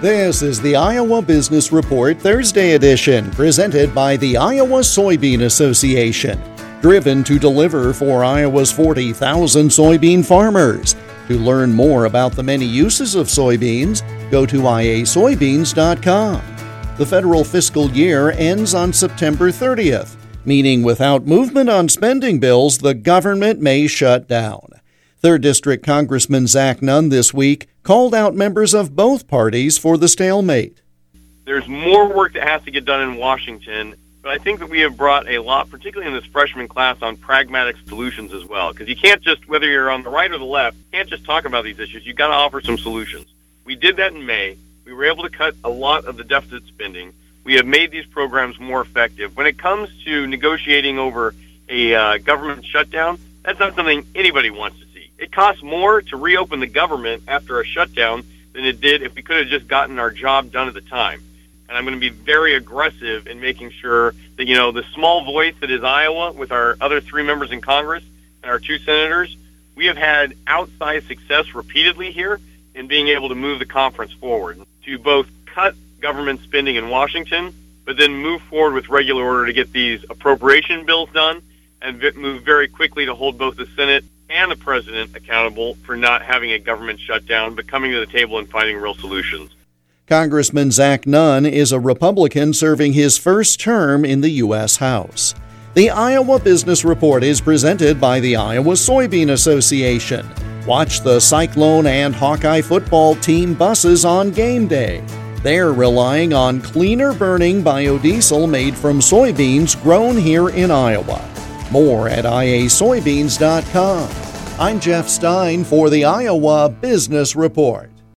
This is the Iowa Business Report Thursday edition, presented by the Iowa Soybean Association, driven to deliver for Iowa's 40,000 soybean farmers. To learn more about the many uses of soybeans, go to iasoybeans.com. The federal fiscal year ends on September 30th, meaning without movement on spending bills, the government may shut down. 3rd District Congressman Zach Nunn this week called out members of both parties for the stalemate. There's more work that has to get done in Washington, but I think that we have brought a lot, particularly in this freshman class, on pragmatic solutions as well. Because you can't just, whether you're on the right or the left, you can't just talk about these issues. You've got to offer some solutions. We did that in May. We were able to cut a lot of the deficit spending. We have made these programs more effective. When it comes to negotiating over a uh, government shutdown, that's not something anybody wants to it costs more to reopen the government after a shutdown than it did if we could have just gotten our job done at the time. And I'm going to be very aggressive in making sure that, you know, the small voice that is Iowa with our other three members in Congress and our two senators, we have had outsized success repeatedly here in being able to move the conference forward to both cut government spending in Washington, but then move forward with regular order to get these appropriation bills done and move very quickly to hold both the Senate and the president accountable for not having a government shutdown, but coming to the table and finding real solutions. Congressman Zach Nunn is a Republican serving his first term in the U.S. House. The Iowa Business Report is presented by the Iowa Soybean Association. Watch the Cyclone and Hawkeye football team buses on game day. They're relying on cleaner burning biodiesel made from soybeans grown here in Iowa. More at iasoybeans.com. I'm Jeff Stein for the Iowa Business Report.